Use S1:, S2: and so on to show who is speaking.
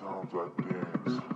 S1: Sometimes I dance.